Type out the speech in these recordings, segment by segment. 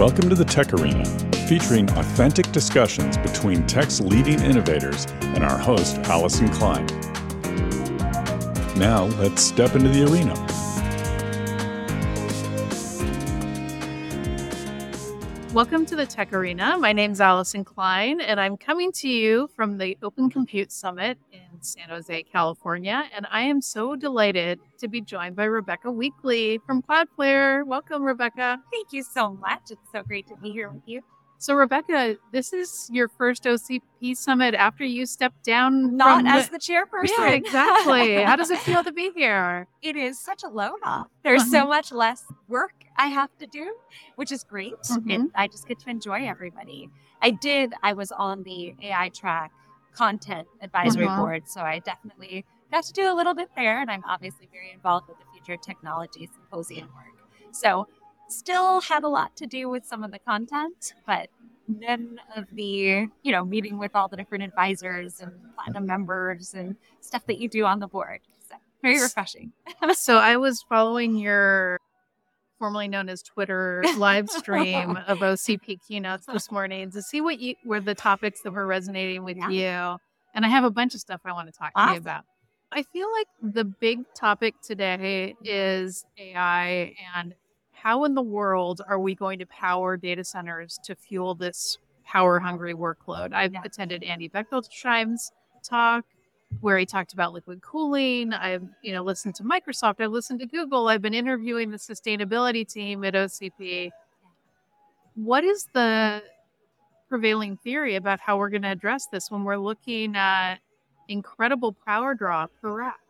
Welcome to the Tech Arena, featuring authentic discussions between tech's leading innovators and our host, Allyson Klein. Now, let's step into the arena. Welcome to the Tech Arena. My name is Allyson Klein, and I'm coming to you from the Open Compute Summit in San Jose, California. And I am so delighted to be joined by Rebecca Weekly from Cloudflare. Welcome, Rebecca. Thank you so much. It's so great to be here with you. So, Rebecca, this is your first OCP summit after you stepped down. Not as the, the chairperson. Yeah, exactly. How does it feel to be here? It is such a load off. There's uh-huh. so much less work I have to do, which is great. Mm-hmm. And I just get to enjoy everybody. I did, I was on the AI track content advisory uh-huh. board, so I definitely got to do a little bit there. And I'm obviously very involved with the Future Technology Symposium work. So still had a lot to do with some of the content, but none of the, you know, meeting with all the different advisors and platinum members and stuff that you do on the board. So very refreshing. so I was following your formerly known as Twitter live stream of OCP keynotes this morning to see what you were the topics that were resonating with yeah. you. And I have a bunch of stuff I want to talk awesome. to you about. I feel like the big topic today is AI and how in the world are we going to power data centers to fuel this power hungry workload? I've yeah. attended Andy Bechtolsheim's talk where he talked about liquid cooling. I've, you know, listened to Microsoft. I've listened to Google. I've been interviewing the sustainability team at OCP. What is the prevailing theory about how we're going to address this when we're looking at incredible power draw per rack?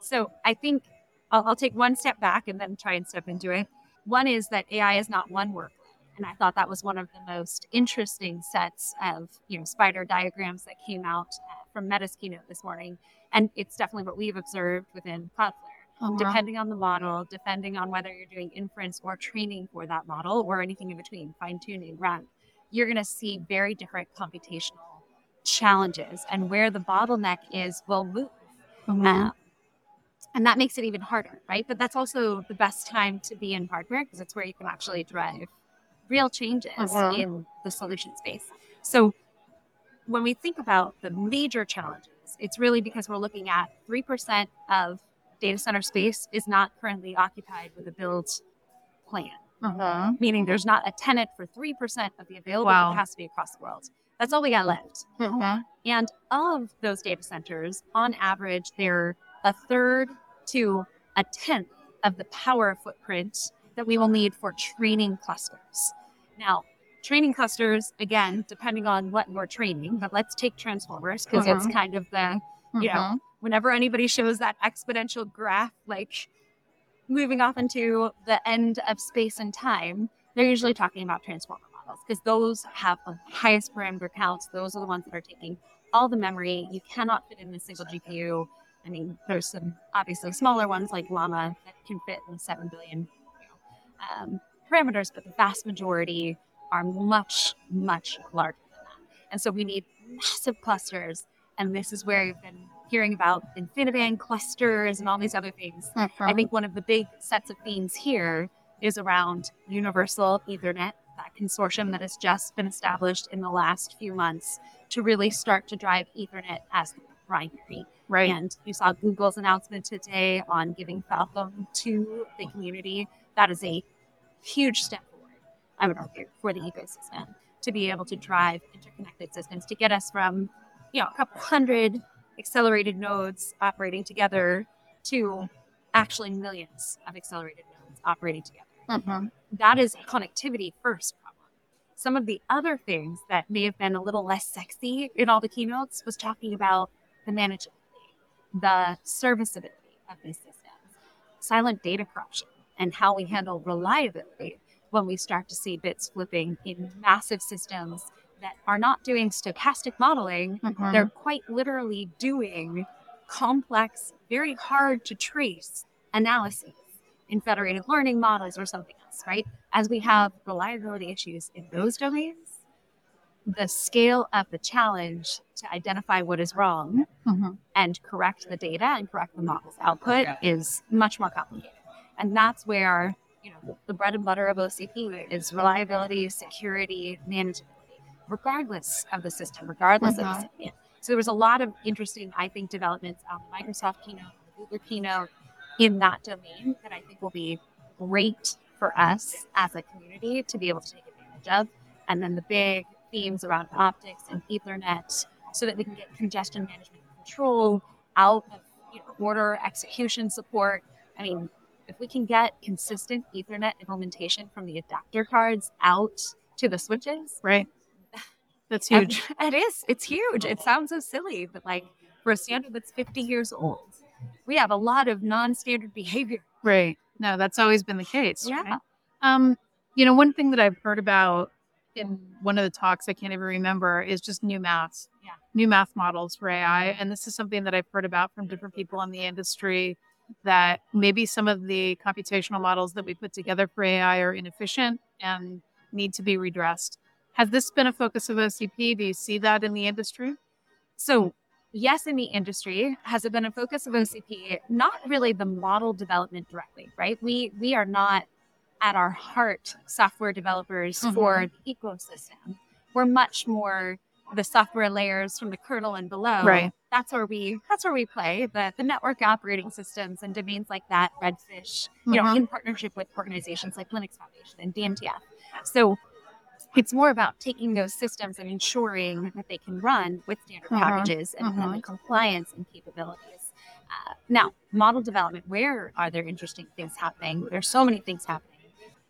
So I think I'll, I'll take one step back and then try and step into it. One is that AI is not one workload. And I thought that was one of the most interesting sets of, you know, spider diagrams that came out from Meta's keynote this morning. And it's definitely what we've observed within Cloudflare. Uh-huh. Depending on the model, depending on whether you're doing inference or training for that model or anything in between, fine tuning, run, you're going to see very different computational challenges. And where the bottleneck is will move. Uh-huh. Uh, and that makes it even harder, right? But that's also the best time to be in hardware because it's where you can actually drive real changes uh-huh. in the solution space. So when we think about the major challenges, it's really because we're looking at 3% of data center space is not currently occupied with a build plan, uh-huh. meaning there's not a tenant for 3% of the available wow. capacity across the world. That's all we got left. Uh-huh. And of those data centers, on average, they're a third to a tenth of the power footprint that we will need for training clusters. Now, training clusters, again, depending on what you're training, but let's take transformers because uh-huh. it's kind of the, you uh-huh. know, whenever anybody shows that exponential graph, like moving off into the end of space and time, they're usually talking about transformer models because those have the highest parameter counts. Those are the ones that are taking all the memory. You cannot fit in a single GPU. I mean, there's some obviously smaller ones like Llama that can fit in 7 billion um, parameters, but the vast majority are much, much larger than that. And so we need massive clusters. And this is where you've been hearing about InfiniBand clusters and all these other things. Mm-hmm. I think one of the big sets of themes here is around universal Ethernet, that consortium that has just been established in the last few months to really start to drive Ethernet as the primary. Right. And you saw Google's announcement today on giving Falcon to the community. That is a huge step I would argue, for the ecosystem to be able to drive interconnected systems to get us from, you know, a couple hundred accelerated nodes operating together to actually millions of accelerated nodes operating together. Mm-hmm. That is connectivity first problem. Some of the other things that may have been a little less sexy in all the keynotes was talking about the manageability, the serviceability of these systems, silent data corruption, and how we handle reliability when we start to see bits flipping in massive systems that are not doing stochastic modeling. Mm-hmm. They're quite literally doing complex, very hard to trace analyses in federated learning models or something else, right? As we have reliability issues in those domains, the scale of the challenge to identify what is wrong mm-hmm. and correct the data and correct the model's output is much more complicated. And that's where you know, the bread and butter of OCP is reliability, security, manageability, regardless of the system, regardless Mhm. of the recipient. So there was a lot of interesting, I think, developments on the Microsoft keynote, the Google keynote in that domain that I think will be great for us as a community to be able to take advantage of. And then the big themes around optics and Ethernet so that we can get congestion management control out of you know, order execution support. I mean, if we can get consistent Ethernet implementation from the adapter cards out to the switches, Right. That's huge. It is. It's huge. It sounds so silly, but like for a standard that's 50 years old, we have a lot of non-standard behavior. Right. No, that's always been the case. Yeah. right? Um, you know, one thing that I've heard about in one of the talks, I can't even remember, is just new math. Yeah. New math models for AI. And this is something that I've heard about from different people in the industry that maybe some of the computational models that we put together for AI are inefficient and need to be redressed. Has this been a focus of OCP? Do you see that in the industry? So, yes, in the industry, has it been a focus of OCP? Not really the model development directly, right? We we are not at our heart software developers for mm-hmm. the ecosystem. We're much more the software layers from the kernel and below. Right. That's where we that's where we play. The the network operating systems and domains like that, Redfish, you know, Mhm. in partnership with organizations like Linux Foundation and DMTF. So it's more about taking those systems and ensuring that they can run with standard Mhm. packages and, Mhm. compliance and capabilities. Uh, now, model development, where are there interesting things happening? There's so many things happening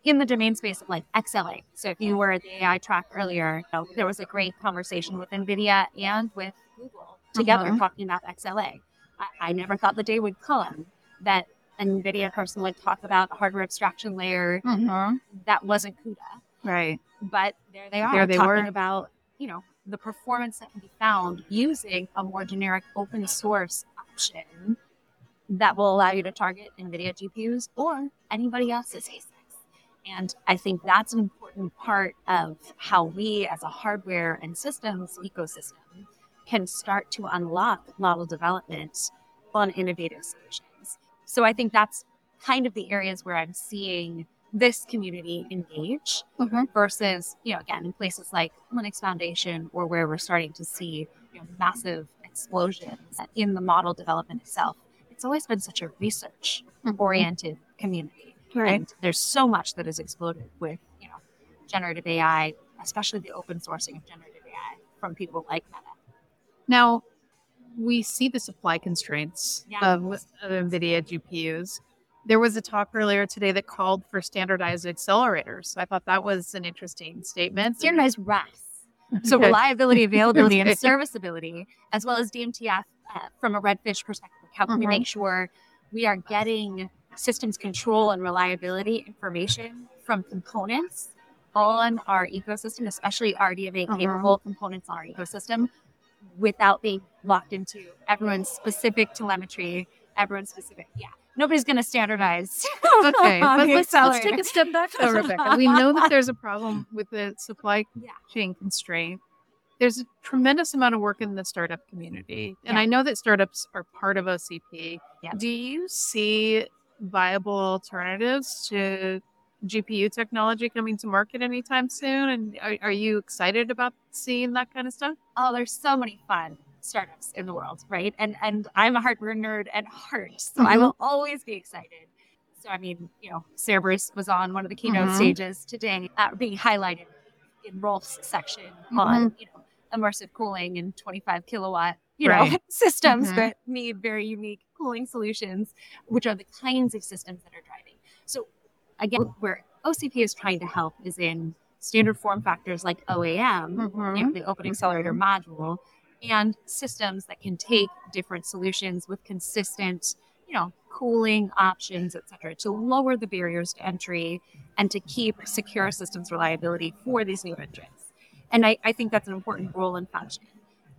in the domain space of like XLA. So if you were at the AI track earlier, you know, there was a great conversation with NVIDIA and with Google together Mhm. talking about XLA. I, I never thought the day would come that an NVIDIA person would talk about a hardware abstraction layer Mm-hmm. that wasn't CUDA Right. but there they are There they talking were. about you know the performance that can be found using a more generic open source option that will allow you to target nvidia gpus or anybody else's asics and i think that's an important part of how we as a hardware and systems ecosystem can start to unlock model development on innovative solutions so i think that's kind of the areas where i'm seeing this community engage Mhm. versus, you know, again, in places like Linux Foundation or where we're starting to see you know, massive explosions in the model development itself. It's always been such a research oriented community. Right. And there's so much that has exploded with, you know, generative AI, especially the open sourcing of generative AI from people like Meta. Now, we see the supply constraints Yeah. of, of NVIDIA GPUs. There was a talk earlier today that called for standardized accelerators. So I thought that was an interesting statement. Standardized RAS. So reliability, availability, and serviceability, as well as DMTF uh, from a Redfish perspective. How can we Mhm. make sure we are getting systems control and reliability information from components on our ecosystem, especially RDMA Mhm. capable components on our ecosystem, without being locked into everyone's specific telemetry, everyone's specific. Yeah, nobody's going to standardize. Okay, but let's, let's take a step back though, Rebecca. We know that there's a problem with the supply Yeah. chain constraint. There's a tremendous amount of work in the startup community. And Yeah. I know that startups are part of OCP. Yeah. Do you see viable alternatives to GPU technology coming to market anytime soon? And are, are you excited about seeing that kind of stuff? oh, there's so many fun startups in the world, right? And and I'm a hardware nerd at heart, so I Mhm. will always be excited. So I mean, you know, Cerebras was on one of the keynote Mhm. stages today, uh, being highlighted in Rolf's section on you know immersive cooling and 25 kilowatt you know Right. systems Mhm. that need very unique cooling solutions, which are the kinds of systems that are driving. So again, where OCP is trying to help is in standard form factors like OAM, Mhm. you know, the Open Accelerator module, and systems that can take different solutions with consistent, you know, cooling options, et cetera, to lower the barriers to entry and to keep secure systems reliability for these new entrants. And I, I think that's an important role and function.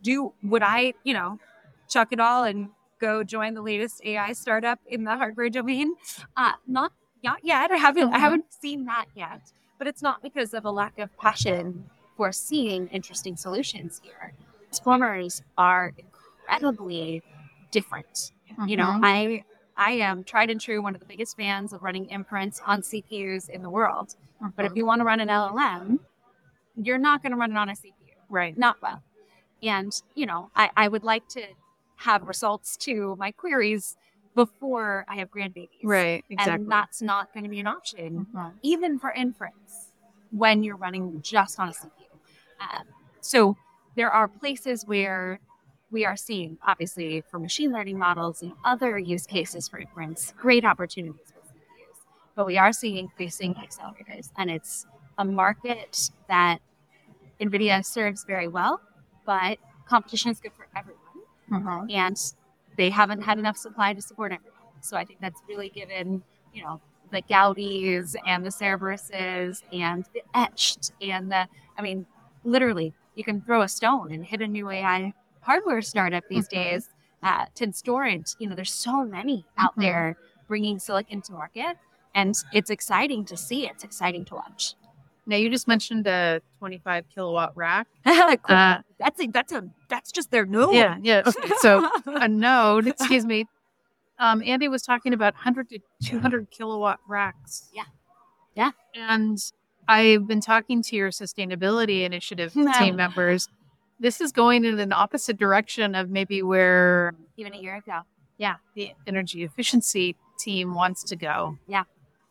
Do would I, you know, chuck it all and go join the latest AI startup in the hardware domain? Uh, not not yet. I haven't I Mhm. haven't seen that yet. But it's not because of a lack of passion for seeing interesting solutions here. Transformers are incredibly different. You know, Mhm. I I am tried and true one of the biggest fans of running inference on CPUs in the world. But if you want to run an LLM, you're not going to run it on a CPU. right. Not well. And, you know, I, I would like to have results to my queries before I have grandbabies. Right. Exactly. And that's not going to be an option, Mhm. even for inference, when you're running just on a CPU. Um, so there are places where we are seeing, obviously, for machine learning models and other use cases for inference, great opportunities with CPUs. But we are seeing increasing accelerators, and it's a market that NVIDIA serves very well, but competition is good for everyone Mhm. and they haven't had enough supply to support everyone. So I think that's really given, you know, the Gaudis and the Cerebrases and the Etched and the, I mean, literally, you can throw a stone and hit a new AI hardware startup these Mhm. days. Uh, Tenstorrent, you know, there's so many out Mhm. there bringing silicon to market, and it's exciting to see. It's exciting to watch. Now you just mentioned a 25 kilowatt rack. Cool. Uh, that's a, that's a that's just their node. yeah. Yeah. Okay. So a node, excuse me. Um, Andy was talking about 100 to 200 kilowatt racks. Yeah. Yeah. And I've been talking to your sustainability initiative team members. This is going in an opposite direction of maybe where even a year ago. Yeah, the energy efficiency team wants to go. Yeah.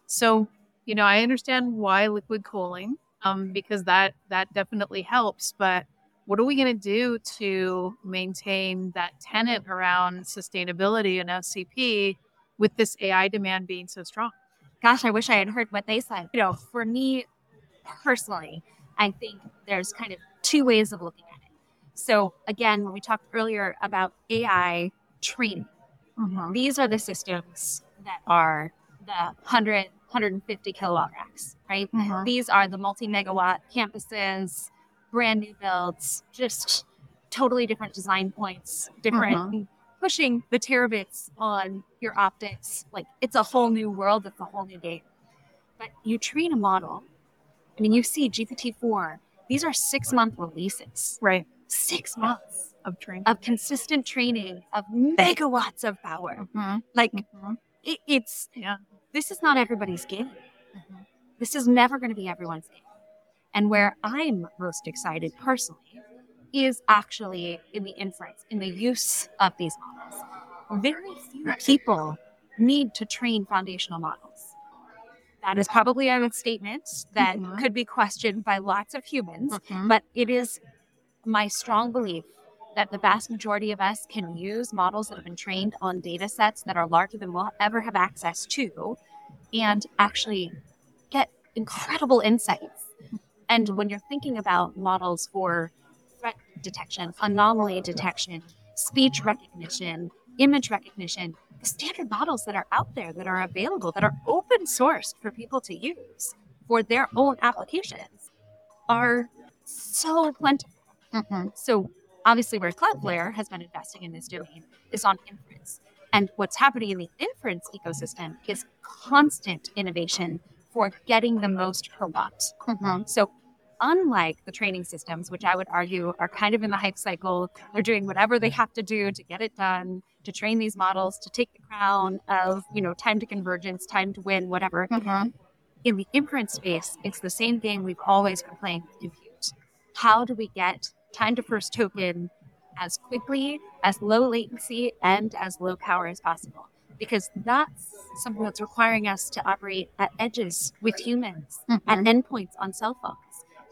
So, you know, I understand why liquid cooling, um, because that that definitely helps. But what are we going to do to maintain that tenant around sustainability and OCP with this AI demand being so strong? gosh, I wish I had heard what they said. You know, for me personally, I think there's kind of two ways of looking at it. So, again, when we talked earlier about AI training, these are the systems that are the 100, 150 kilowatt racks, right? Mhm. These are the multi megawatt campuses, brand new builds, just totally different design points, different pushing the terabits on your optics. Like it's a whole new world, it's a whole new game. But you train a model. I mean, you see GPT 4, these are six month releases, Right. six months Of training. of consistent training of megawatts of power. Mhm. Like Mhm. it, it's, Yeah. This is not everybody's game. Mhm. This is never going to be everyone's game. And where I'm most excited personally is actually in the inference, in the use of these models. Very few people need to train foundational models. That is probably a statement that Mhm. could be questioned by lots of humans, Mhm. but it is my strong belief that the vast majority of us can use models that have been trained on data sets that are larger than we'll ever have access to and actually get incredible insights. And when you're thinking about models for threat detection, anomaly detection, speech recognition, image recognition, the standard models that are out there that are available, that are open sourced for people to use for their own applications are so plentiful. Mhm. So obviously where Cloudflare has been investing in this domain is on inference. And what's happening in the inference ecosystem is constant innovation for getting the most per watt. Mhm. So unlike the training systems, which I would argue are kind of in the hype cycle, they're doing whatever they have to do to get it done, to train these models, to take the crown of, you know, time to convergence, time to win, whatever. Mhm. In the inference space, it's the same game we've always been playing with compute. How do we get time to first token as quickly, as low latency, and as low power as possible? Because that's something that's requiring us to operate at edges with humans, at endpoints on cell phones.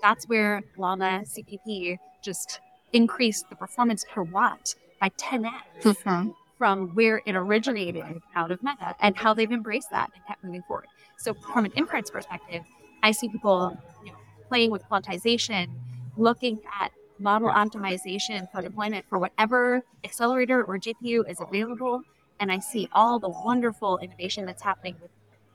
That's where Llama CPP just increased the performance per watt by 10x Mhm. from where it originated out of Meta and how they've embraced that and kept moving forward. So from an inference perspective, I see people you know, playing with quantization, looking at model optimization for deployment for whatever accelerator or GPU is available. And I see all the wonderful innovation that's happening with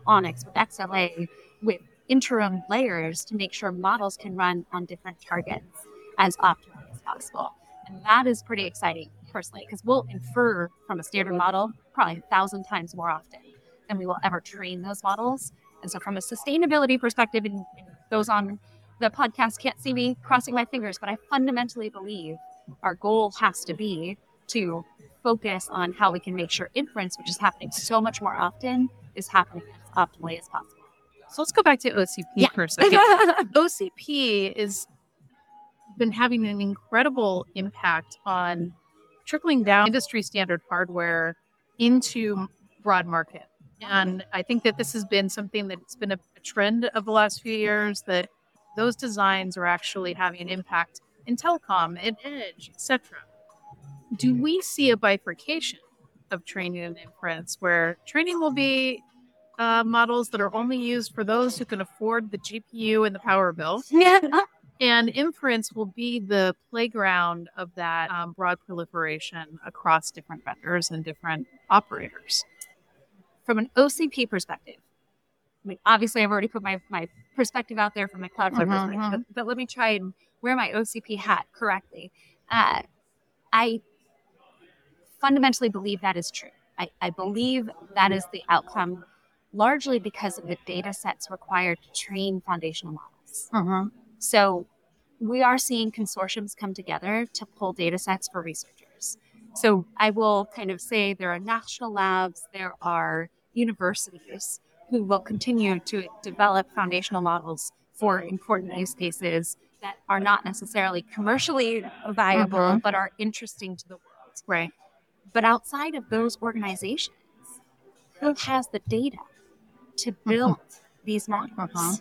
ONNX, with XLA, with interim layers to make sure models can run on different targets as optimally as possible. And that is pretty exciting personally, because we'll infer from a standard model probably a thousand times more often than we will ever train those models. And so, from a sustainability perspective, and, those on the podcast can't see me crossing my fingers, but I fundamentally believe our goal has to be to focus on how we can make sure inference, which is happening so much more often, is happening as optimally as possible. So let's go back to OCP Yeah. for a second. OCP has been having an incredible impact on trickling down industry standard hardware into broad market. And I think that this has been something that's been a, a trend of the last few years that those designs are actually having an impact in telecom and edge, etc. Do we see a bifurcation of training and inference where training will be uh, models that are only used for those who can afford the GPU and the power bill. yeah. And inference will be the playground of that um, broad proliferation across different vendors and different operators. From an OCP perspective, I mean, obviously, I've already put my, my perspective out there from my Cloudflare Mhm, perspective, mhm. but, but let me try and wear my OCP hat correctly. Uh, I fundamentally believe that is true. I, I believe that is the outcome largely because of the data sets required to train foundational models. So we are seeing consortiums come together to pull data sets for researchers. So I will kind of say there are national labs, there are universities who will continue to develop foundational models for important use cases that are not necessarily commercially viable, Mhm. but are interesting to the world. Right. But outside of those organizations, who has the data to build these models, Uh-huh.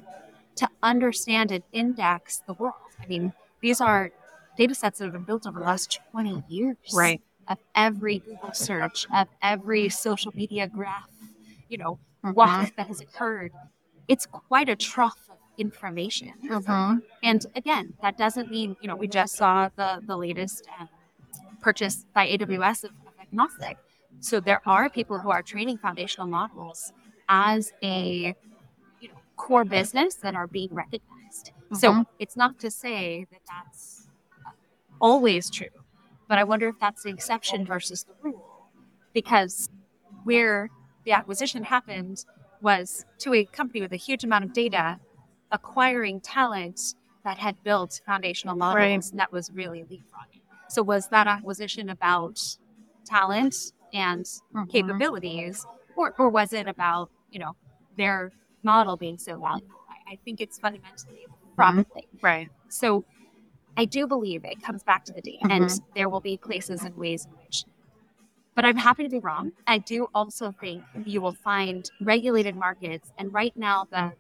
to understand and index the world? I mean, these are data sets that have been built over the last 20 years. Right. Of every Google search, of every social media graph, you know, walk that has occurred. It's quite a trough of information. Mhm. And again, that doesn't mean, you know, we just saw the, the latest um, purchase by AWS of, of Anthropic. So there are people who are training foundational models as a you know, core business that are being recognized. So Mhm. it's not to say that that's always true, but I wonder if that's the exception versus the rule. Because where the acquisition happened was to a company with a huge amount of data acquiring talent that had built foundational models Right. that was really leapfrogging. So was that acquisition about talent and Mhm. capabilities, or, or was it about you know their model being so valuable? I, I think it's fundamentally profit thing. Right. So I do believe it comes back to the data, and there will be places and ways in which. But I'm happy to be wrong. I do also think you will find regulated markets, and right now the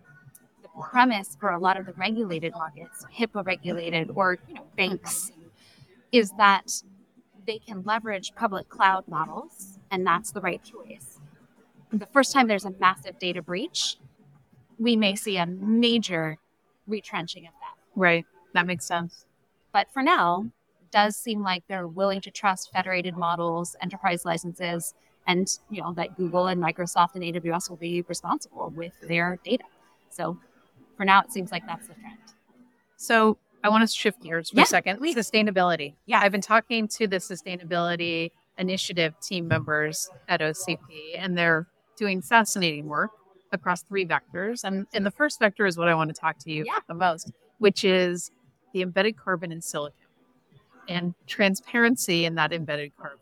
the premise for a lot of the regulated markets, HIPAA regulated or you know banks, is that they can leverage public cloud models, and that's the right choice. The first time there's a massive data breach, we may see a major retrenching of that. Right. That makes sense. But for now, does seem like they're willing to trust federated models, enterprise licenses, and you know that Google and Microsoft and AWS will be responsible with their data. So for now, it seems like that's the trend. So I want to shift gears for Yeah, a second. please. Sustainability. Yeah, I've been talking to the sustainability initiative team members at OCP, and they're doing fascinating work across three vectors. And, and the first vector is what I want to talk to you Yeah. the most, which is the embedded carbon in silicon and transparency in that embedded carbon.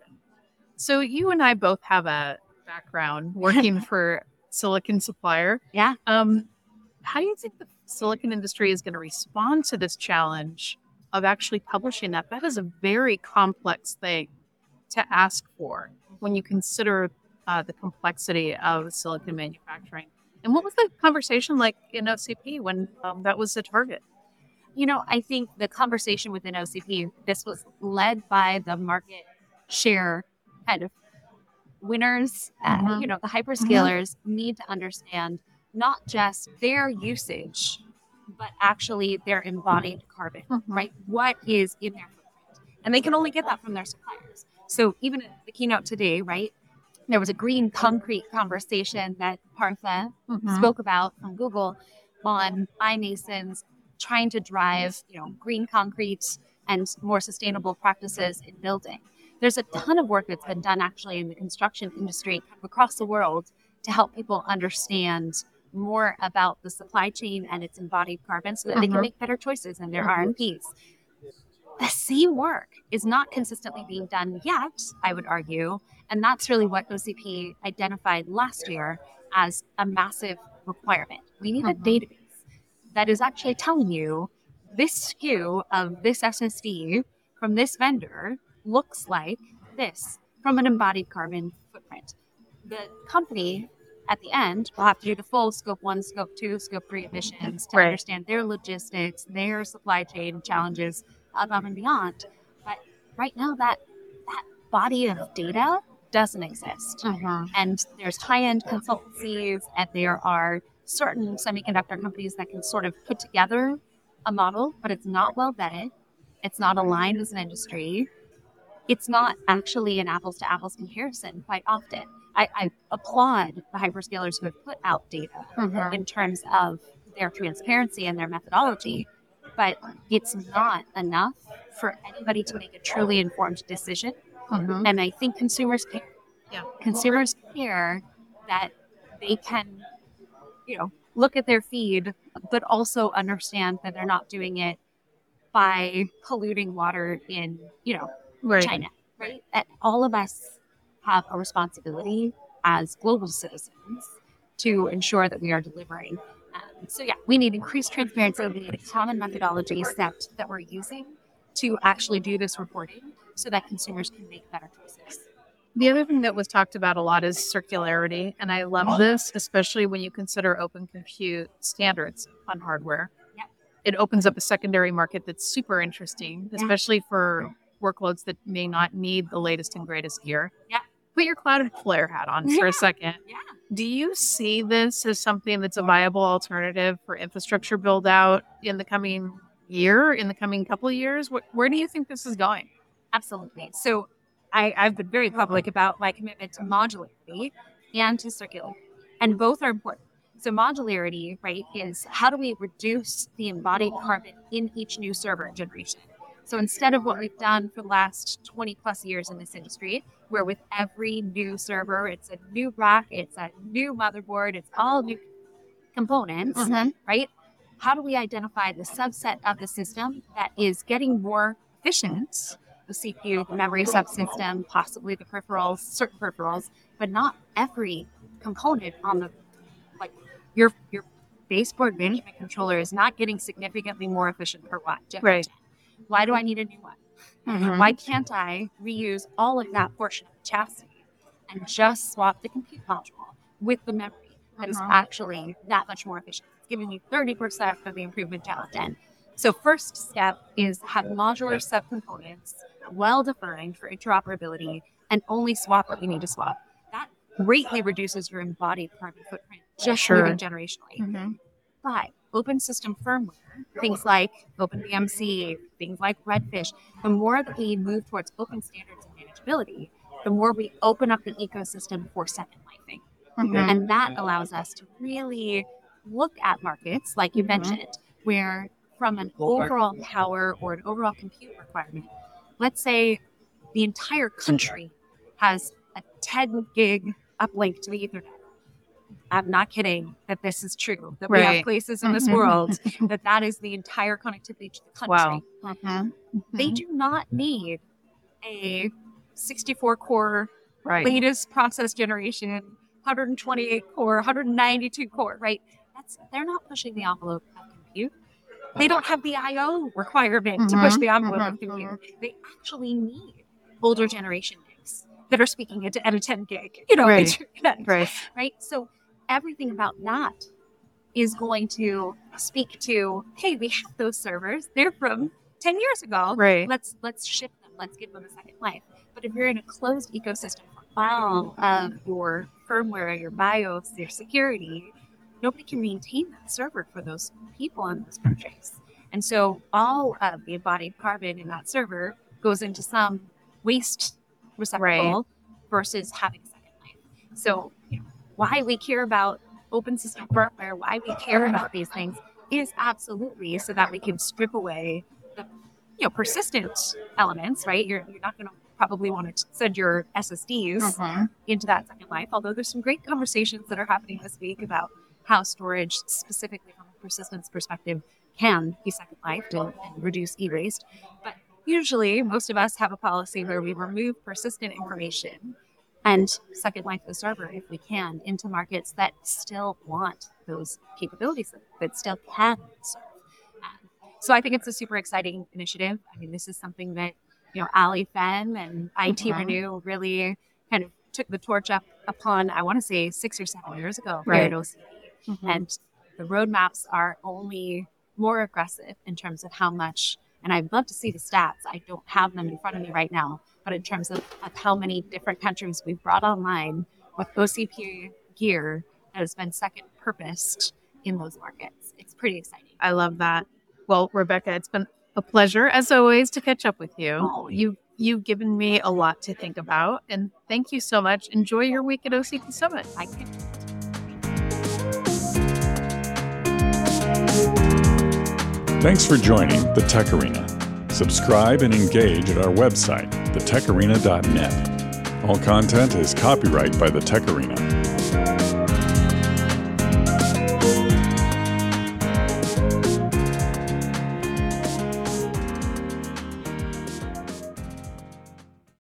So you and I both have a background working for silicon supplier. Yeah. Um, how do you think the silicon industry is going to respond to this challenge of actually publishing that? That is a very complex thing to ask for when you consider uh, the complexity of silicon manufacturing. And what was the conversation like in OCP when um, that was the target? You know, I think the conversation within OCP, this was led by the market share kind of winners. Uh, Mhm. you know, the hyperscalers need to understand not just their usage, but actually their embodied carbon, right? What is in their footprint? And they can only get that from their suppliers. So even at the keynote today, right, there was a green concrete conversation that Partha Mhm. spoke about from Google on iMasons trying to drive, you know, green concrete and more sustainable practices in building. There's a ton of work that's been done actually in the construction industry across the world to help people understand more about the supply chain and its embodied carbon so that they can Mhm. make better choices in their Mhm. RFPs. the same work is not consistently being done yet, I would argue. And that's really what OCP identified last year as a massive requirement. We need a Mhm. database that is actually telling you this SKU of this SSD from this vendor looks like this from an embodied carbon footprint. The company at the end will have to do the full scope one, scope two, scope three emissions to Right. understand their logistics, their supply chain challenges above and beyond. But right now that that body of data doesn't exist. Mhm. And there's high-end consultancies and there are certain semiconductor companies that can sort of put together a model, but it's not well vetted. It's not aligned as an industry. It's not actually an apples to apples comparison quite often. I, I applaud the hyperscalers who have put out data Mhm. in terms of their transparency and their methodology, but it's not enough for anybody to make a truly informed decision. Mhm. And I think consumers care. Yeah. Consumers care that they can, you know, look at their feed, but also understand that they're not doing it by polluting water in, you know, Right. China, right? That all of us have a responsibility as global citizens to ensure that we are delivering. Um, so yeah, we need increased transparency. We need a common methodology set that we're using to actually do this reporting so that consumers can make better choices. The other thing that was talked about a lot is circularity. And I love oh. this, especially when you consider open compute standards on hardware. Yep. It opens up a secondary market that's super interesting, especially for workloads that may not need the latest and greatest gear. Yeah. Put your Cloudflare hat on for a second. Yeah. Do you see this as something that's a viable alternative for infrastructure build out in the coming year, in the coming couple of years? Wh- where do you think this is going? Absolutely. So I, I've been very public about my commitment to modularity and to circularity, and both are important. So modularity, right, is how do we reduce the embodied carbon in each new server generation? So instead of what we've done for the last 20 plus years in this industry, where with every new server, it's a new rack, it's a new motherboard, it's all new components, mm-hmm. right? How do we identify the subset of the system that is getting more efficient? The CPU, the memory subsystem, possibly the peripherals, certain peripherals, but not every component on the like your your baseboard management controller is not getting significantly more efficient per watt. Right. Why do I need a new one? Mhm. Why can't I reuse all of that portion of the chassis and just swap the compute module with the memory that is Mhm. actually that much more efficient? It's giving me 30% of the improvement down 10. So first step is have modular subcomponents well defined for interoperability and only swap what you need to swap. That greatly reduces your embodied carbon footprint just Sure. moving generationally. Mhm. But open system firmware, things like OpenBMC, things like Redfish, the more that we move towards open standards and manageability, the more we open up the ecosystem for second lifing. Mhm. And that allows us to really look at markets, like you Mhm. mentioned, where from an overall power or an overall compute requirement, let's say the entire country has a 10 gig uplink to the Ethernet. I'm not kidding that this is true, that we have places in this Mhm. world that that is the entire connectivity to the country. Wow. Mhm. They do not need a 64 core Right. latest process generation, 128 core, 192 core, right? That's they're not pushing the envelope of compute. They don't have the I/O requirement to push Mhm, the envelope of mhm, compute. They actually need older generation NICs that are speaking at, at a 10 gig, you know, Right. internet, Right. right? So everything about that is going to speak to, hey, we have those servers. They're from 10 years ago Right. let's let's ship them let's give them a second life but if you're in a closed ecosystem all of your firmware your bios your security nobody can maintain that server for those people on those countries and so all of the embodied carbon in that server goes into some waste receptacle versus having a second life. So you know, why we care about open system firmware why we care about these things is absolutely so that we can strip away the you know persistent elements right? You're, you're not going to probably want to send your ssds Mhm. into that second life although there's some great conversations that are happening this week about how storage specifically from a persistence perspective can be second life and, and reduce e-waste but usually most of us have a policy where we remove persistent information and Second Life the server, if we can, into markets that still want those capabilities that still can serve. Um, so I think it's a super exciting initiative. I mean, this is something that you know Ali Fenn and IT mm-hmm. Renew really kind of took the torch up upon. I want to say six or seven years ago, right? Mm-hmm. And the roadmaps are only more aggressive in terms of how much. And I'd love to see the stats. I don't have them in front of me right now but in terms of, of how many different countries we've brought online with OCP gear that has been second purposed in those markets. It's pretty exciting. I love that. Well, Rebecca, it's been a pleasure as always to catch up with you. Oh, you you've given me a lot to think about and thank you so much. Enjoy your week at OCP Summit. I. Thanks for joining the Tech Arena. Subscribe and engage at our website, thetecharena.net. All content is copyright by the Tech Arena.